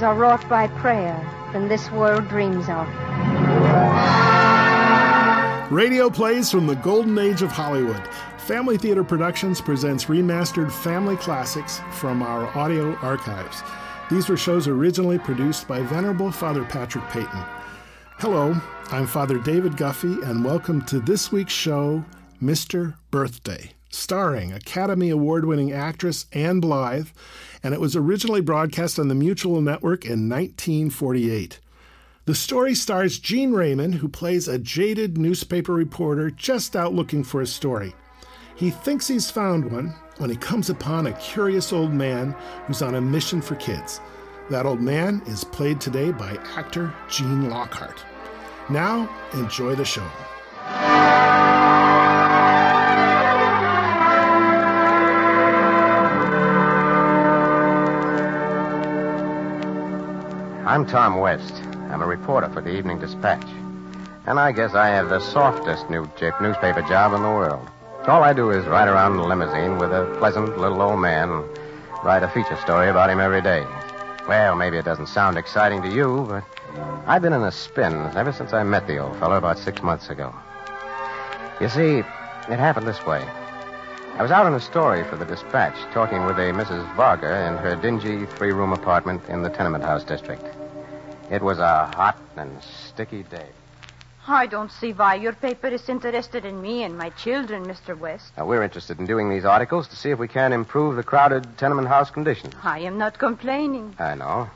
wonders are wrought by prayer than this world dreams of. Radio plays from the golden age of Hollywood. Family Theater Productions presents remastered family classics from our audio archives. These were shows originally produced by Venerable Father Patrick Peyton. Hello, I'm Father David Guffey, and welcome to this week's show, Mr. Birthday, starring Academy Award winning actress Ann Blyth, and it was originally broadcast on the Mutual Network in 1948. The story stars Gene Raymond, who plays a jaded newspaper reporter just out looking for a story. He thinks he's found one when he comes upon a curious old man who's on a mission for kids. That old man is played today by actor Gene Lockhart. Now, enjoy the show. I'm Tom West. I'm a reporter for the Evening Dispatch. And I guess I have the softest new newspaper job in the world. All I do is ride around in a limousine with a pleasant little old man and write a feature story about him every day. Well, maybe it doesn't sound exciting to you, but I've been in a spin ever since I met the old fellow about six months ago. You see, it happened this way. I was out on a story for the dispatch, talking with a Mrs. Varga in her dingy three room apartment in the tenement house district. It was a hot and sticky day. I don't see why your paper is interested in me and my children, Mr. West. Now, we're interested in doing these articles to see if we can improve the crowded tenement house conditions. I am not complaining. I know.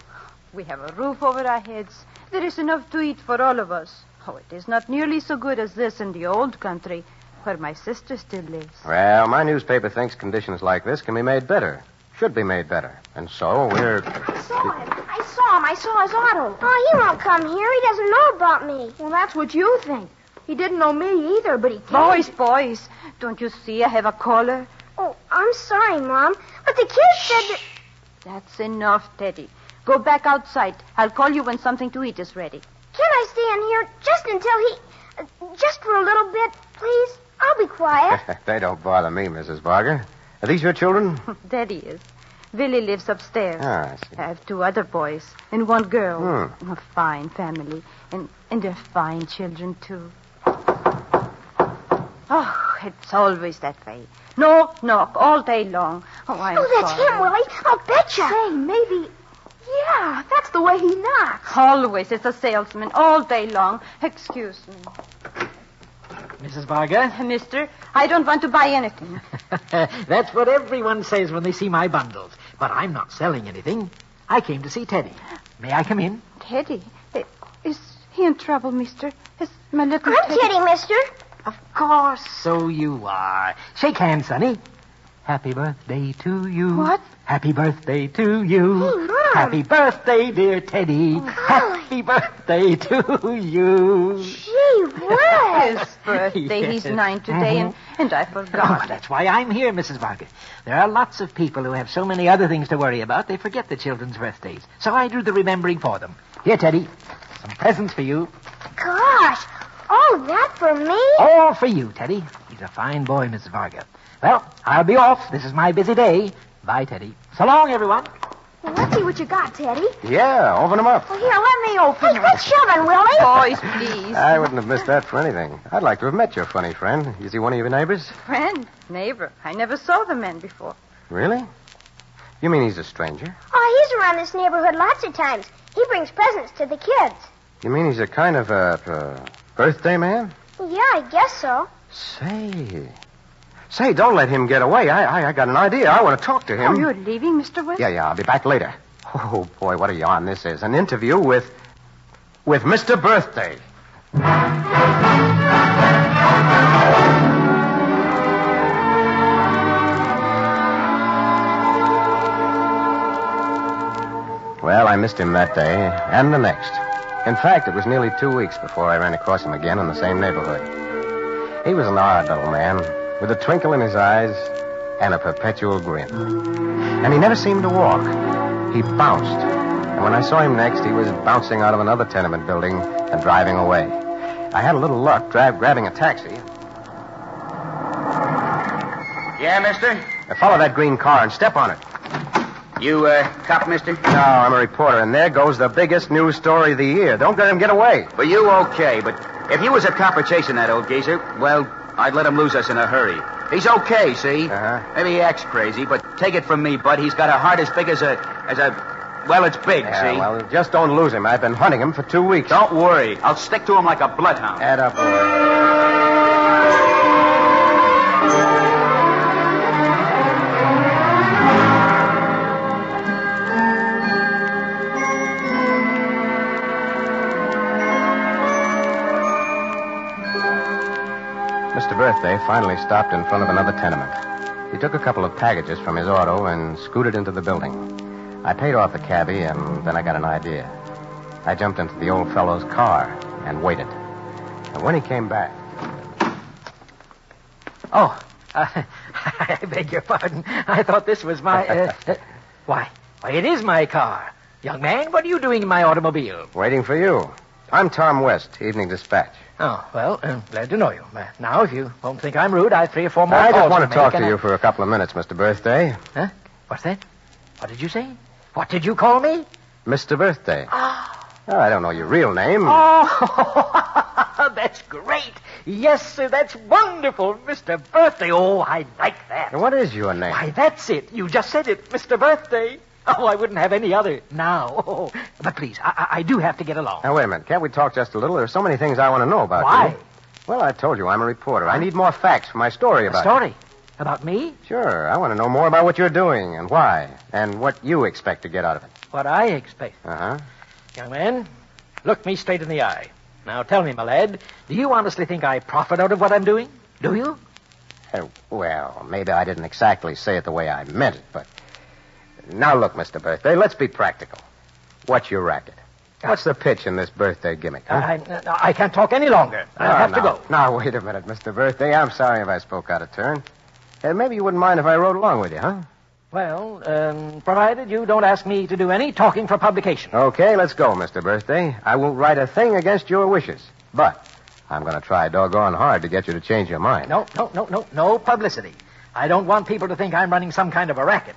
We have a roof over our heads. There is enough to eat for all of us. Oh, it is not nearly so good as this in the old country, where my sister still lives. Well, my newspaper thinks conditions like this can be made better. Should be made better. And so we're. I saw. I saw him. I saw his auto. Oh, he won't come here. He doesn't know about me. Well, that's what you think. He didn't know me either, but he came. Boys, boys, don't you see I have a caller? Oh, I'm sorry, Mom. But the kid said that. That's enough, Teddy. Go back outside. I'll call you when something to eat is ready. Can I stay in here just until he. Uh, just for a little bit, please? I'll be quiet. they don't bother me, Mrs. Varga. Are these your children? Daddy is. Willie lives upstairs. Ah, I see. I have two other boys and one girl. Hmm. A fine family. And, and they're fine children, too. Oh, it's always that way. Knock, knock, all day long. Oh, I'm oh, that's sorry. him, Willie. I'll betcha. Say, maybe. Yeah, that's the way he knocks. Always it's a salesman, all day long. Excuse me. Mrs. Varga? Mister, I don't want to buy anything. That's what everyone says when they see my bundles. But I'm not selling anything. I came to see Teddy. May I come in? Teddy, is he in trouble, mister? Is my little I'm Teddy, mister. Of course, so you are. Shake hands, Sonny. Happy birthday to you. What? Happy birthday to you. Hey, Mom. Happy birthday, dear Teddy. Oh, Happy birthday to you. Gee whiz. His birthday. He's nine today, mm-hmm. and, and I Oh, forgot. that's why I'm here, Mrs. Varga. There are lots of people who have so many other things to worry about, they forget the children's birthdays. So I do the remembering for them. Here, Teddy. Some presents for you. Gosh. All that for me? All for you, Teddy. He's a fine boy, Mrs. Varga. Well, I'll be off. This is my busy day. Bye, Teddy. So long, everyone. Well, let's see what you got, Teddy. Yeah, open them up. Well, here, let me open them. Hey, them. quit shoving, Willie. Boys, please. I wouldn't have missed that for anything. I'd like to have met your funny friend. Is he one of your neighbors? Friend, neighbor. I never saw the man before. Really? You mean he's a stranger? Oh, he's around this neighborhood lots of times. He brings presents to the kids. You mean he's a kind of a, uh birthday man? Yeah, I guess so. Say. Say, don't let him get away. I, I, I got an idea. I want to talk to him. Oh, you're leaving, Mr. West? Yeah, yeah, I'll be back later. Oh, boy, what a yarn this is. An interview with. with Mr. Birthday. Well, I missed him that day, and the next. In fact, it was nearly two weeks before I ran across him again in the same neighborhood. He was an odd little man, with a twinkle in his eyes and a perpetual grin. And he never seemed to walk. He bounced. And when I saw him next, he was bouncing out of another tenement building and driving away. I had a little luck dra- grabbing a taxi. Yeah, mister? Now follow that green car and step on it. You, uh, cop, mister? No, I'm a reporter, and there goes the biggest news story of the year. Don't let him get away. But you okay, but if you was a copper chasing that old geezer, well, I'd let him lose us in a hurry. He's okay, see? Uh-huh. Maybe he acts crazy, but take it from me, Bud, he's got a heart as big as a, as a, well, it's big, Yeah, see? well, just don't lose him. I've been hunting him for two weeks. Don't worry. I'll stick to him like a bloodhound. Add up, boy. Birthday finally stopped in front of another tenement. He took a couple of packages from his auto and scooted into the building. I paid off the cabbie, and then I got an idea. I jumped into the old fellow's car and waited. And when he came back, Oh, uh, I beg your pardon. I thought this was my. Uh, uh, why, why, it is my car. Young man, what are you doing in my automobile? waiting for you. I'm Tom West, Evening Dispatch. Oh, well, uh, glad to know you. Uh, now, if you won't think I'm rude, I have three or four more I just want to talk to I- you for a couple of minutes, Mr. Birthday. Huh? What's that? What did you say? What did you call me? Mr. Birthday. Oh, I don't know your real name. Oh, that's great. Yes, sir, that's wonderful, Mr. Birthday. Oh, I like that. What is your name? Why, that's it. You just said it, Mr. Birthday. Oh, I wouldn't have any other now. Oh, but please, I, I do have to get along. Now, wait a minute. Can't we talk just a little? There's so many things I want to know about Why? you. Why? Well, I told you I'm a reporter. I need more facts for my story about A story about me? Sure. I want to know more about what you're doing and why, and what you expect to get out of it. What I expect. Uh-huh. Young man, look me straight in the eye. Now tell me, my lad, do you honestly think I profit out of what I'm doing? Do you? Uh, well, maybe I didn't exactly say it the way I meant it, but... Now, look, Mr. Birthday, let's be practical. What's your racket? What's the pitch in this birthday gimmick, huh? I, I, I can't talk any longer. I Oh, have to go. Now, wait a minute, Mr. Birthday. I'm sorry if I spoke out of turn. Uh, maybe you wouldn't mind if I rode along with you, huh? Well, um, provided you don't ask me to do any talking for publication. Okay, let's go, Mr. Birthday. I won't write a thing against your wishes. But I'm going to try doggone hard to get you to change your mind. No, no, no, no, no publicity. I don't want people to think I'm running some kind of a racket.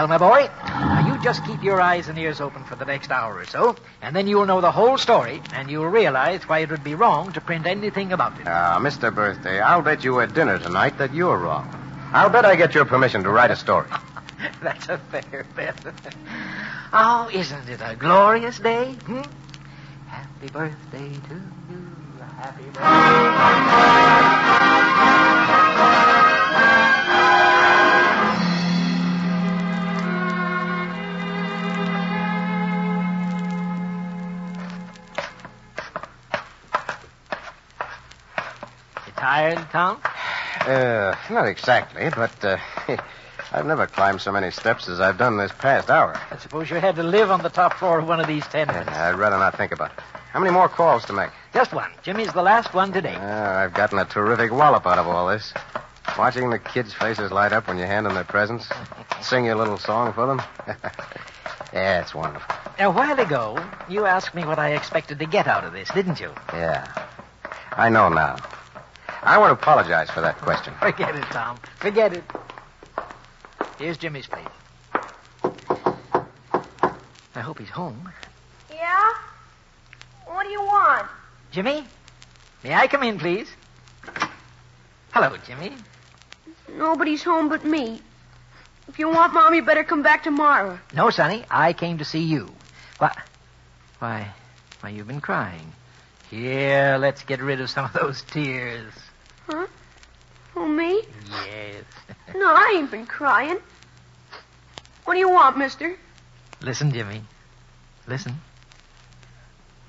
Well, my boy, now you just keep your eyes and ears open for the next hour or so, and then you'll know the whole story, and you'll realize why it would be wrong to print anything about it. Ah, Mr. Birthday, I'll bet you at dinner tonight that you're wrong. I'll bet I get your permission to write a story. That's a fair bet. oh, isn't it a glorious day? Hmm? Happy birthday to you. Happy birthday. Tired, Tom? Uh, not exactly, but uh, I've never climbed so many steps as I've done this past hour. I suppose you had to live on the top floor of one of these tenements. I'd rather not think about it. How many more calls to make? Just one. Jimmy's the last one today. Uh, I've gotten a terrific wallop out of all this. Watching the kids' faces light up when you hand them their presents, sing your little song for them. yeah, it's wonderful. A while ago, you asked me what I expected to get out of this, didn't you? Yeah. I know now. I want to apologize for that question. Forget it, Tom. Forget it. Here's Jimmy's plate. I hope he's home. Yeah? What do you want? Jimmy, may I come in, please? Hello, Jimmy. Nobody's home but me. If you want Mom, you better come back tomorrow. No, Sonny, I came to see you. Why, why, why, you've been crying. Here, let's get rid of some of those tears. Huh? Oh, me? Yes. No, I ain't been crying. What do you want, mister? Listen, Jimmy. Listen.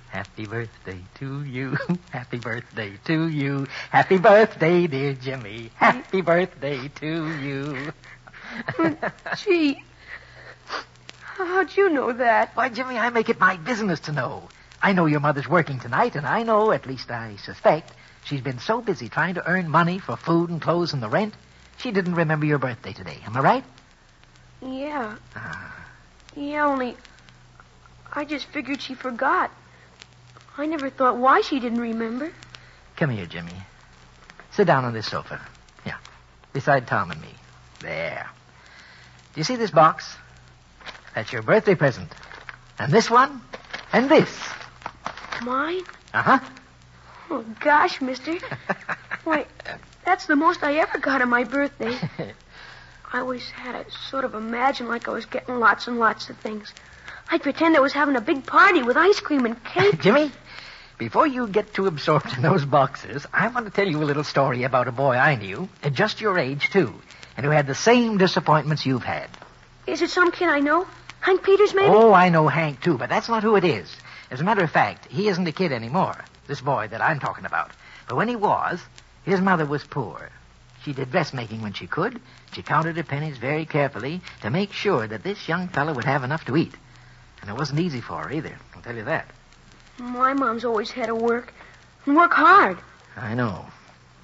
Happy birthday to you. Happy birthday to you. Happy birthday, dear Jimmy. Happy birthday to you. Gee. How'd you know that? Why, Jimmy, I make it my business to know. I know your mother's working tonight, and I know, at least I suspect, she's been so busy trying to earn money for food and clothes and the rent, she didn't remember your birthday today. Am I right? Yeah. Yeah, only I just figured she forgot. I never thought why she didn't remember. Come here, Jimmy. Sit down on this sofa. Yeah. beside Tom and me. There. Do you see this box? That's your birthday present. And this one? And this. Mine? Uh huh. Oh, gosh, mister. Why, that's the most I ever got on my birthday. I always had to sort of imagine like I was getting lots and lots of things. I'd pretend I was having a big party with ice cream and cake. Jimmy, before you get too absorbed in those boxes, I want to tell you a little story about a boy I knew, at just your age, too, and who had the same disappointments you've had. Is it some kid I know? Hank Peters, maybe? Oh, I know Hank, too, but that's not who it is. As a matter of fact, he isn't a kid anymore, this boy that I'm talking about. But when he was, his mother was poor. She did dressmaking when she could. She counted her pennies very carefully to make sure that this young fellow would have enough to eat. And it wasn't easy for her either, I'll tell you that. My mom's always had to work. And work hard. I know.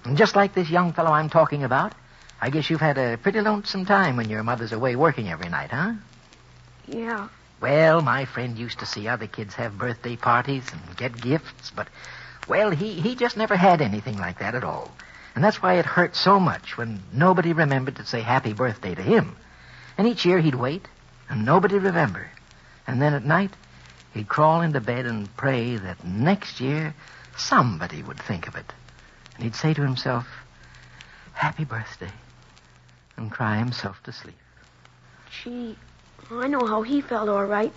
And just like this young fellow I'm talking about, I guess you've had a pretty lonesome time when your mother's away working every night, huh? Yeah. Well, my friend used to see other kids have birthday parties and get gifts, but, well, he, he just never had anything like that at all. And that's why it hurt so much when nobody remembered to say happy birthday to him. And each year he'd wait, and nobody'd remember. And then at night, he'd crawl into bed and pray that next year somebody would think of it. And he'd say to himself, Happy birthday, and cry himself to sleep. Gee, I know how he felt all right.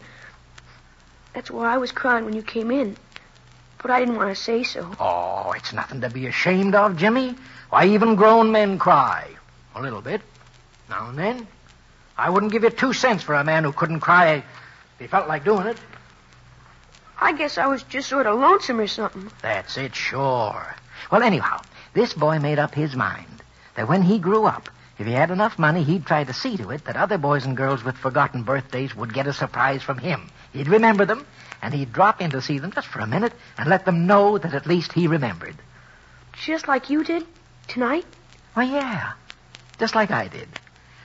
That's why I was crying when you came in. But I didn't want to say so. Oh, it's nothing to be ashamed of, Jimmy. Why, even grown men cry. A little bit. Now and then. I wouldn't give you two cents for a man who couldn't cry if he felt like doing it. I guess I was just sort of lonesome or something. That's it, sure. Well, anyhow, this boy made up his mind that when he grew up, if he had enough money, he'd try to see to it that other boys and girls with forgotten birthdays would get a surprise from him. He'd remember them, and he'd drop in to see them just for a minute and let them know that at least he remembered. Just like you did tonight? Why, yeah. Just like I did.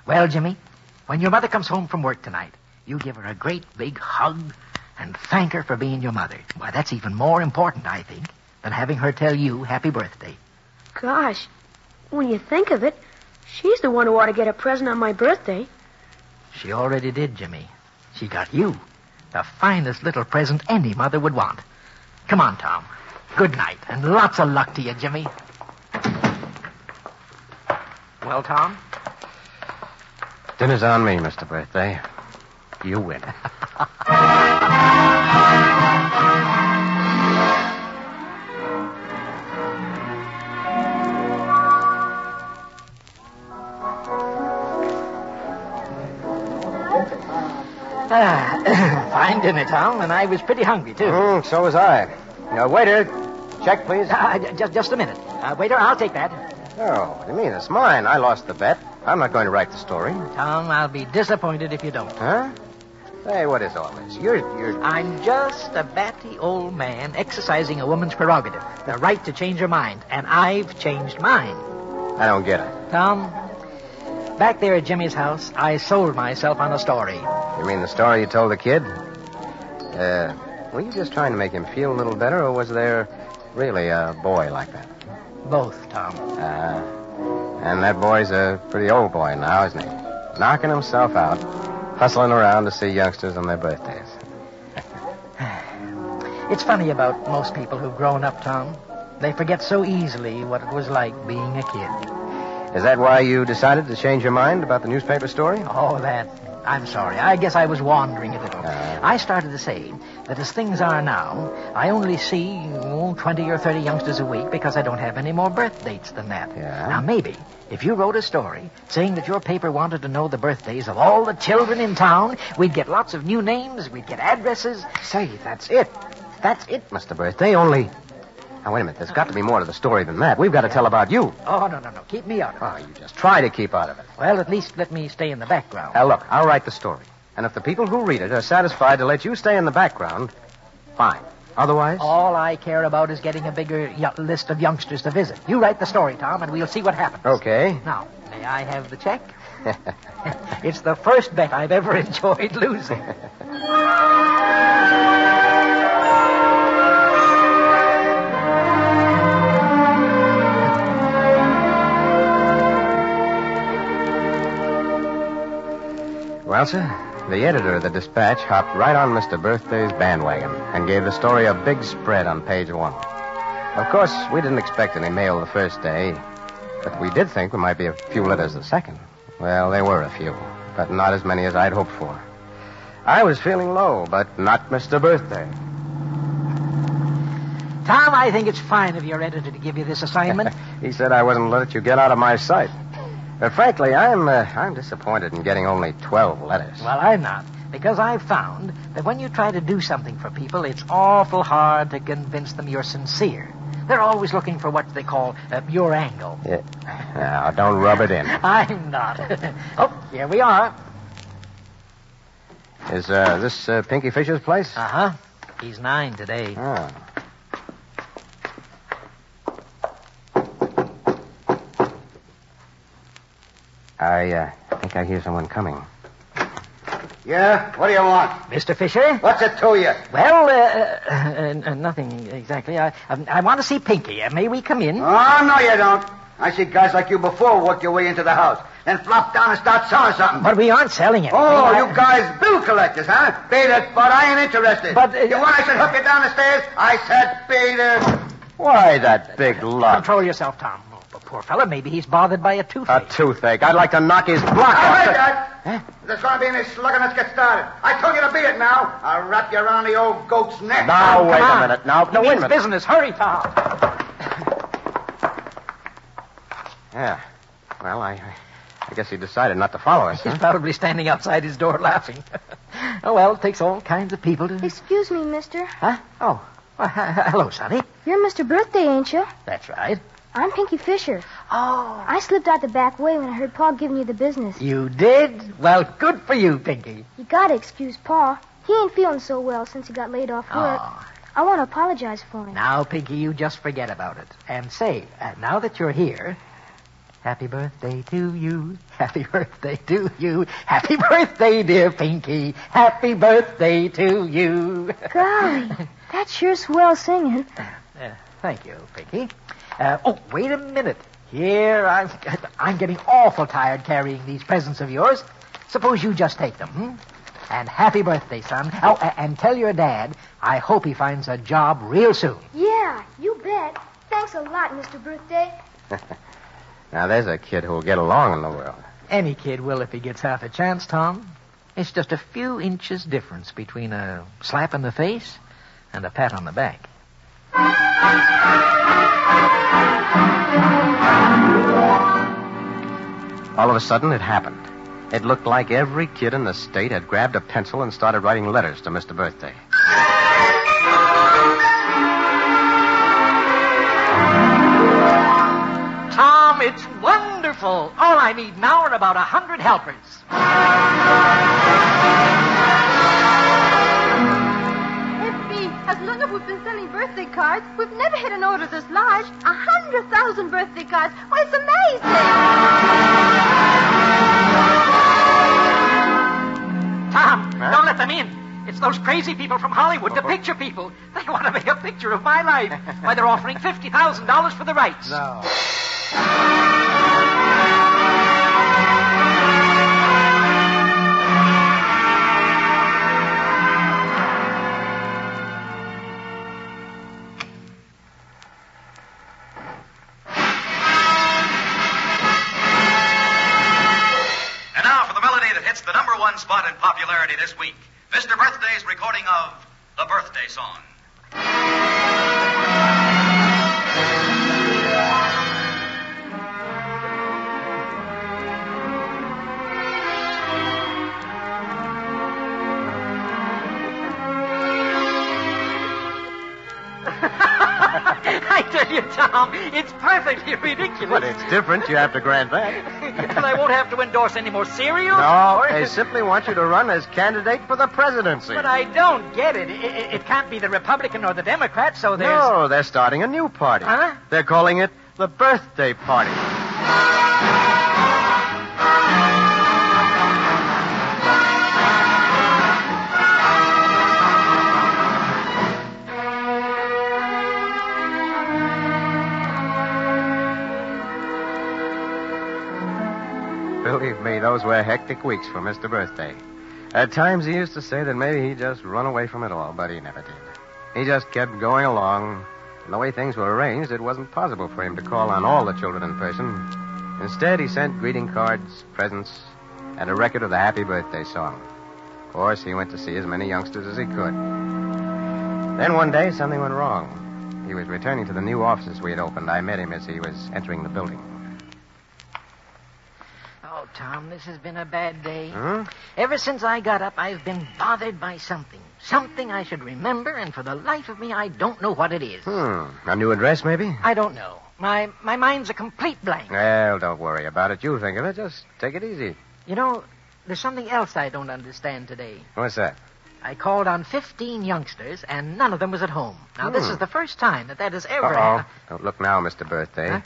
Well, Jimmy, when your mother comes home from work tonight, you give her a great big hug and thank her for being your mother. Why, that's even more important, I think, than having her tell you happy birthday. Gosh, when you think of it, she's the one who ought to get a present on my birthday. She already did, Jimmy. She got you. The finest little present any mother would want. Come on, Tom. Good night, and lots of luck to you, Jimmy. Well, Tom? Dinner's on me, Mr. Birthday. You win. Ah, fine dinner, Tom, and I was pretty hungry, too. Mm, so was I. Now, waiter, check, please. J- just, just a minute. Uh, waiter, I'll take that. Oh, what do you mean? It's mine. I lost the bet. I'm not going to write the story. Tom, I'll be disappointed if you don't. Huh? Hey, what is all this? You're, you're... I'm just a batty old man exercising a woman's prerogative, the right to change her mind, and I've changed mine. I don't get it. Tom, back there at Jimmy's house, I sold myself on a story. You mean the story you told the kid? Uh, were you just trying to make him feel a little better, or was there really a boy like that? Both, Tom. Uh, and that boy's a pretty old boy now, isn't he? Knocking himself out, hustling around to see youngsters on their birthdays. It's funny about most people who've grown up, Tom. They forget so easily what it was like being a kid. Is that why you decided to change your mind about the newspaper story? Oh, that. I'm sorry. I guess I was wandering a little. Uh. I started to say that as things are now, I only see oh, 20 or 30 youngsters a week because I don't have any more birth dates than that. Yeah? Now, maybe, if you wrote a story saying that your paper wanted to know the birthdays of all the children in town, we'd get lots of new names, we'd get addresses. Say, that's it. That's it, Mr. Birthday. Only. Now, wait a minute. There's got to be more to the story than that. We've got to tell about you. Oh, no, no, no. Keep me out of it. Oh, you just try to keep out of it. Well, at least let me stay in the background. Now, look, I'll write the story. And if the people who read it are satisfied to let you stay in the background, fine. Otherwise? All I care about is getting a bigger y- list of youngsters to visit. You write the story, Tom, and we'll see what happens. Okay. Now, may I have the check? it's the first bet I've ever enjoyed losing. Elsa. The editor of the dispatch hopped right on Mr. Birthday's bandwagon and gave the story a big spread on page one. Of course, we didn't expect any mail the first day, but we did think there might be a few letters the second. Well, there were a few, but not as many as I'd hoped for. I was feeling low, but not Mr. Birthday. Tom, I think it's fine of your editor to give you this assignment. he said I wasn't let you get out of my sight. But frankly, I'm uh, I'm disappointed in getting only twelve letters. well, I'm not. Because I've found that when you try to do something for people, it's awful hard to convince them you're sincere. They're always looking for what they call uh, your angle. Yeah. Now, don't rub it in. I'm not. oh, here we are. Is uh, this uh, Pinky Fisher's place? Uh huh. He's nine today. Oh. I uh, think I hear someone coming. Yeah? What do you want? Mr. Fisher? What's it to you? Well, uh, uh, uh, nothing exactly. I, um, I want to see Pinky. Uh, may we come in? Oh, no, you don't. I see guys like you before work your way into the house, then flop down and start selling something. But we aren't selling it. Oh, you guys bill collectors, huh? Beat it, but I ain't interested. But, uh, you want I should hook you down the stairs? I said beat it. Why, that big lump. Control yourself, Tom. Oh, but poor fellow, maybe he's bothered by a toothache. A toothache. I'd like to knock his block All off. right, the- Dad. If there's going to be any slugging, let's get started. I told you to beat it now. I'll wrap you around the old goat's neck. Now, Come wait on. a minute. Now, no, wait a minute. business. Hurry, Tom. Yeah. Well, I, I guess he decided not to follow us. He's Huh? probably standing outside his door laughing. oh, well, it takes all kinds of people to... Excuse me, mister. Huh? Oh. Well, hello, Sonny. You're Mr. Birthday, ain't you? That's right. I'm Pinky Fisher. Oh. I slipped out the back way when I heard Pa giving you the business. You did? Well, good for you, Pinky. You gotta excuse Pa. He ain't feeling so well since he got laid off work. Oh. I want to apologize for him. Now, Pinky, you just forget about it. And say, uh, now that you're here, happy birthday to you. Happy birthday to you. Happy birthday, dear Pinky. Happy birthday to you. Golly, that's sure swell singing. Thank you, Pinky. Uh, oh, wait a minute. Here, I'm, I'm getting awful tired carrying these presents of yours. Suppose you just take them, hmm? And happy birthday, son. Oh, and tell your dad I hope he finds a job real soon. Yeah, you bet. Thanks a lot, Mr. Birthday. Now, there's a kid who'll get along in the world. Any kid will if he gets half a chance, Tom. It's just a few inches difference between a slap in the face and a pat on the back. All of a sudden, it happened. It looked like every kid in the state had grabbed a pencil and started writing letters to Mr. Birthday. Tom, it's wonderful. All I need now are about a hundred helpers. As long as we've been selling birthday cards, we've never had an order this large. A hundred thousand birthday cards. Well, it's amazing. Tom, don't let them in. It's those crazy people from Hollywood, the picture people. They want to make a picture of my life. Why, they're offering $50,000 for the rights. No. One spot in popularity this week. Mr. Birthday's recording of The Birthday Song. I tell you, Tom, it's perfectly ridiculous. But it's different. You have to grant that. and I won't have to endorse any more cereal? No, Or- they simply want you to run as candidate for the presidency. But I don't get it. It, it- it can't be the Republican or the Democrat, so there's. No, they're starting a new party. Huh? They're calling it the Birthday Party. Believe me, those were hectic weeks for Mr. Birthday. At times he used to say that maybe he'd just run away from it all, but he never did. He just kept going along. And the way things were arranged, it wasn't possible for him to call on all the children in person. Instead, he sent greeting cards, presents, and a record of the happy birthday song. Of course, he went to see as many youngsters as he could. Then one day, something went wrong. He was returning to the new offices we had opened. I met him as he was entering the building. Tom, this has been a bad day. Hmm? Ever since I got up, I've been bothered by something. Something I should remember, and for the life of me, I don't know what it is. Hmm. A new address, maybe? I don't know. My my mind's a complete blank. Well, don't worry about it. You'll think of it. Just take it easy. You know, there's something else I don't understand today. What's that? I called on 15 youngsters, and none of them was at home. Now, this Hmm. is the first time that that has ever happened. Don't look now, Mr. Birthday. Huh?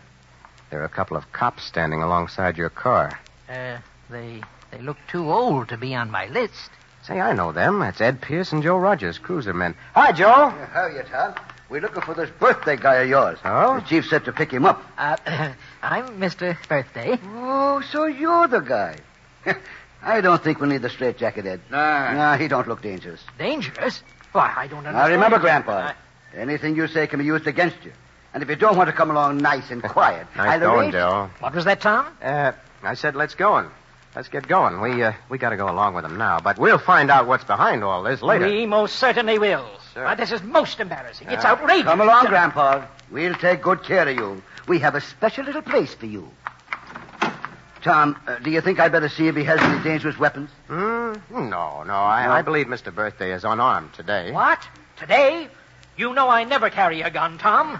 There are a couple of cops standing alongside your car. Uh, they they look too old to be on my list. Say, I know them. That's Ed Pierce and Joe Rogers, cruiser men. Hi, Joe. How are you, Tom? We're looking for this birthday guy of yours. Oh? The chief said to pick him up. Uh, I'm Mr. Birthday. Oh, so you're the guy. I don't think we'll need the straitjacket, Ed. Nah. Nah, he don't look dangerous. Dangerous? Why, I don't understand. Now, remember, Grandpa, I- anything you say can be used against you. And if you don't want to come along nice and quiet, Nice I'll going, arrange- Joe. What was that, Tom? Uh, I said let's go on. Let's get going. We uh, we got to go along with them now, but we'll find out what's behind all this later. We most certainly will. Sure. But this is most embarrassing. It's Ah. outrageous. Come along, Grandpa. We'll take good care of you. We have a special little place for you. Tom, uh, do you think I'd better see if he has any dangerous weapons? Hmm? No, no. I, I believe Mr. Birthday is unarmed today. What? Today? You know I never carry a gun, Tom.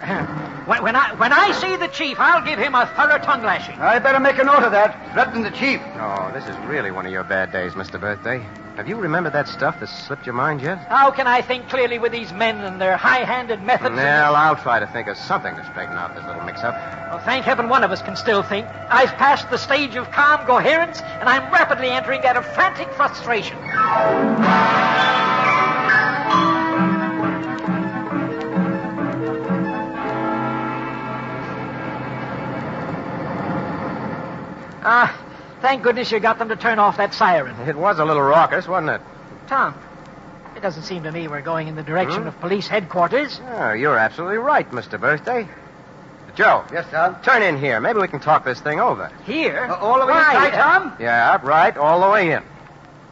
Uh, when, when I when I see the chief, I'll give him a thorough tongue lashing. I better make a note of that. Threaten the chief. Oh, this is really one of your bad days, Mr. Birthday. Have you remembered that stuff that slipped your mind yet? How can I think clearly with these men and their high-handed methods? Well, I'll try to think of something to straighten out this little mix-up. Well, thank heaven one of us can still think. I've passed the stage of calm coherence, and I'm rapidly entering that of frantic frustration. Ah, thank goodness you got them to turn off that siren. It was a little raucous, wasn't it? Tom, it doesn't seem to me we're going in the direction Hmm? of police headquarters. Oh, you're absolutely right, Mr. Birthday. Joe. Yes, Tom? Turn in here. Maybe we can talk this thing over. Here? Uh, all the way Why, inside, uh, Tom? Yeah, right, all the way in.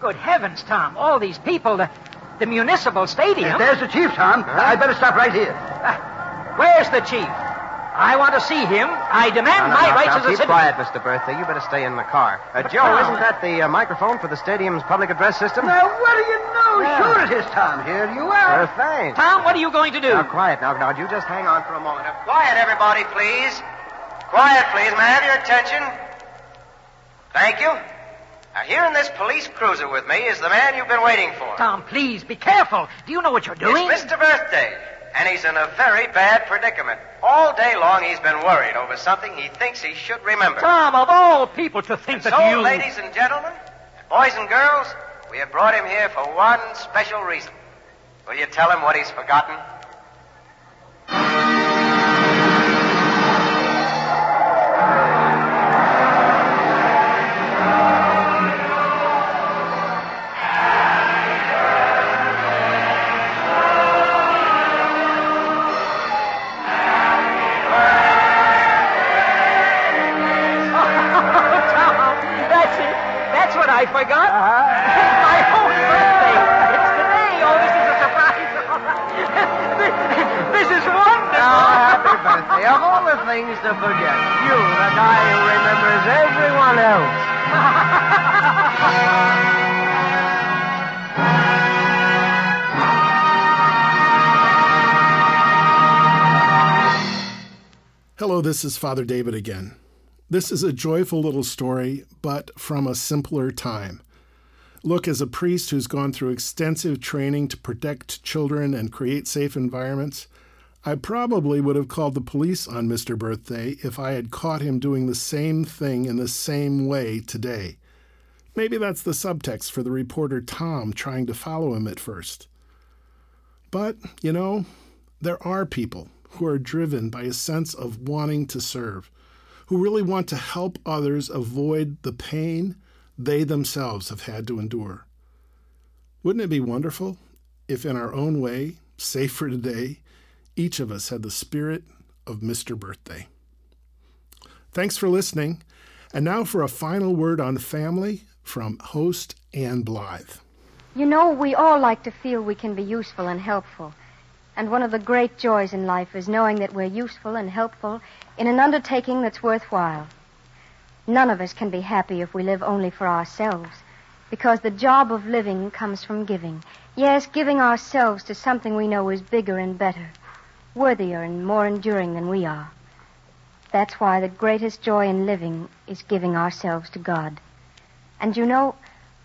Good heavens, Tom. All these people, the, the municipal stadium. There's the chief, Tom. I'd better stop right here. Ah, where's the chief? I want to see him. I demand Now, now, my now, rights now, as a keep citizen. quiet, Mr. Birthday. You better stay in the car. Uh, Joe, Tom. isn't that the uh, microphone for the stadium's public address system? Now, what do you know? Yeah. Sure it is, Tom. Here you are. Uh, thanks. Tom, what are you going to do? Now, quiet. Now, now, you just hang on for a moment. Uh, Quiet, everybody, please. Quiet, please. May I have your attention? Thank you. Now, here in this police cruiser with me is the man you've been waiting for. Tom, please, be careful. Do you know what you're doing? It's Mr. Birthday, and he's in a very bad predicament. All day long, he's been worried over something he thinks he should remember. Tom, of all people to think And that so, you... ladies and gentlemen, boys and girls, we have brought him here for one special reason. Will you tell him what he's forgotten? This, this is wonderful. Oh, happy birthday. Of all the things to forget, you, the guy who remembers everyone else. Hello, this is Father David again. This is a joyful little story, but from a simpler time. Look, as a priest who's gone through extensive training to protect children and create safe environments, I probably would have called the police on Mr. Birthday if I had caught him doing the same thing in the same way today. Maybe that's the subtext for the reporter Tom trying to follow him at first. But, you know, there are people who are driven by a sense of wanting to serve, who really want to help others avoid the pain, they themselves have had to endure. Wouldn't it be wonderful if, in our own way, safe for today, each of us had the spirit of Mr. Birthday? Thanks for listening. And now for a final word on family from host Ann Blyth. You know, we all like to feel we can be useful and helpful. And one of the great joys in life is knowing that we're useful and helpful in an undertaking that's worthwhile. None of us can be happy if we live only for ourselves, because the job of living comes from giving. Yes, giving ourselves to something we know is bigger and better, worthier and more enduring than we are. That's why the greatest joy in living is giving ourselves to God. And you know,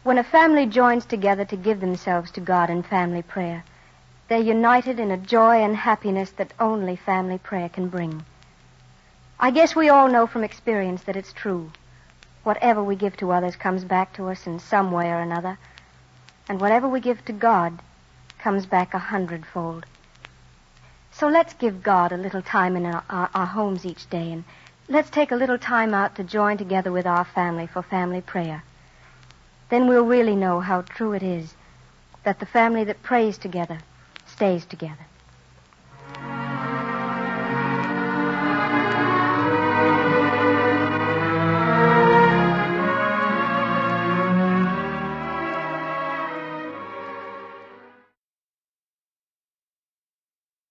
when a family joins together to give themselves to God in family prayer, they're united in a joy and happiness that only family prayer can bring. I guess we all know from experience that it's true. Whatever we give to others comes back to us in some way or another, and whatever we give to God comes back a hundredfold. So let's give God a little time in our, our, our, homes each day, and let's take a little time out to join together with our family for family prayer. Then we'll really know how true it is that the family that prays together stays together.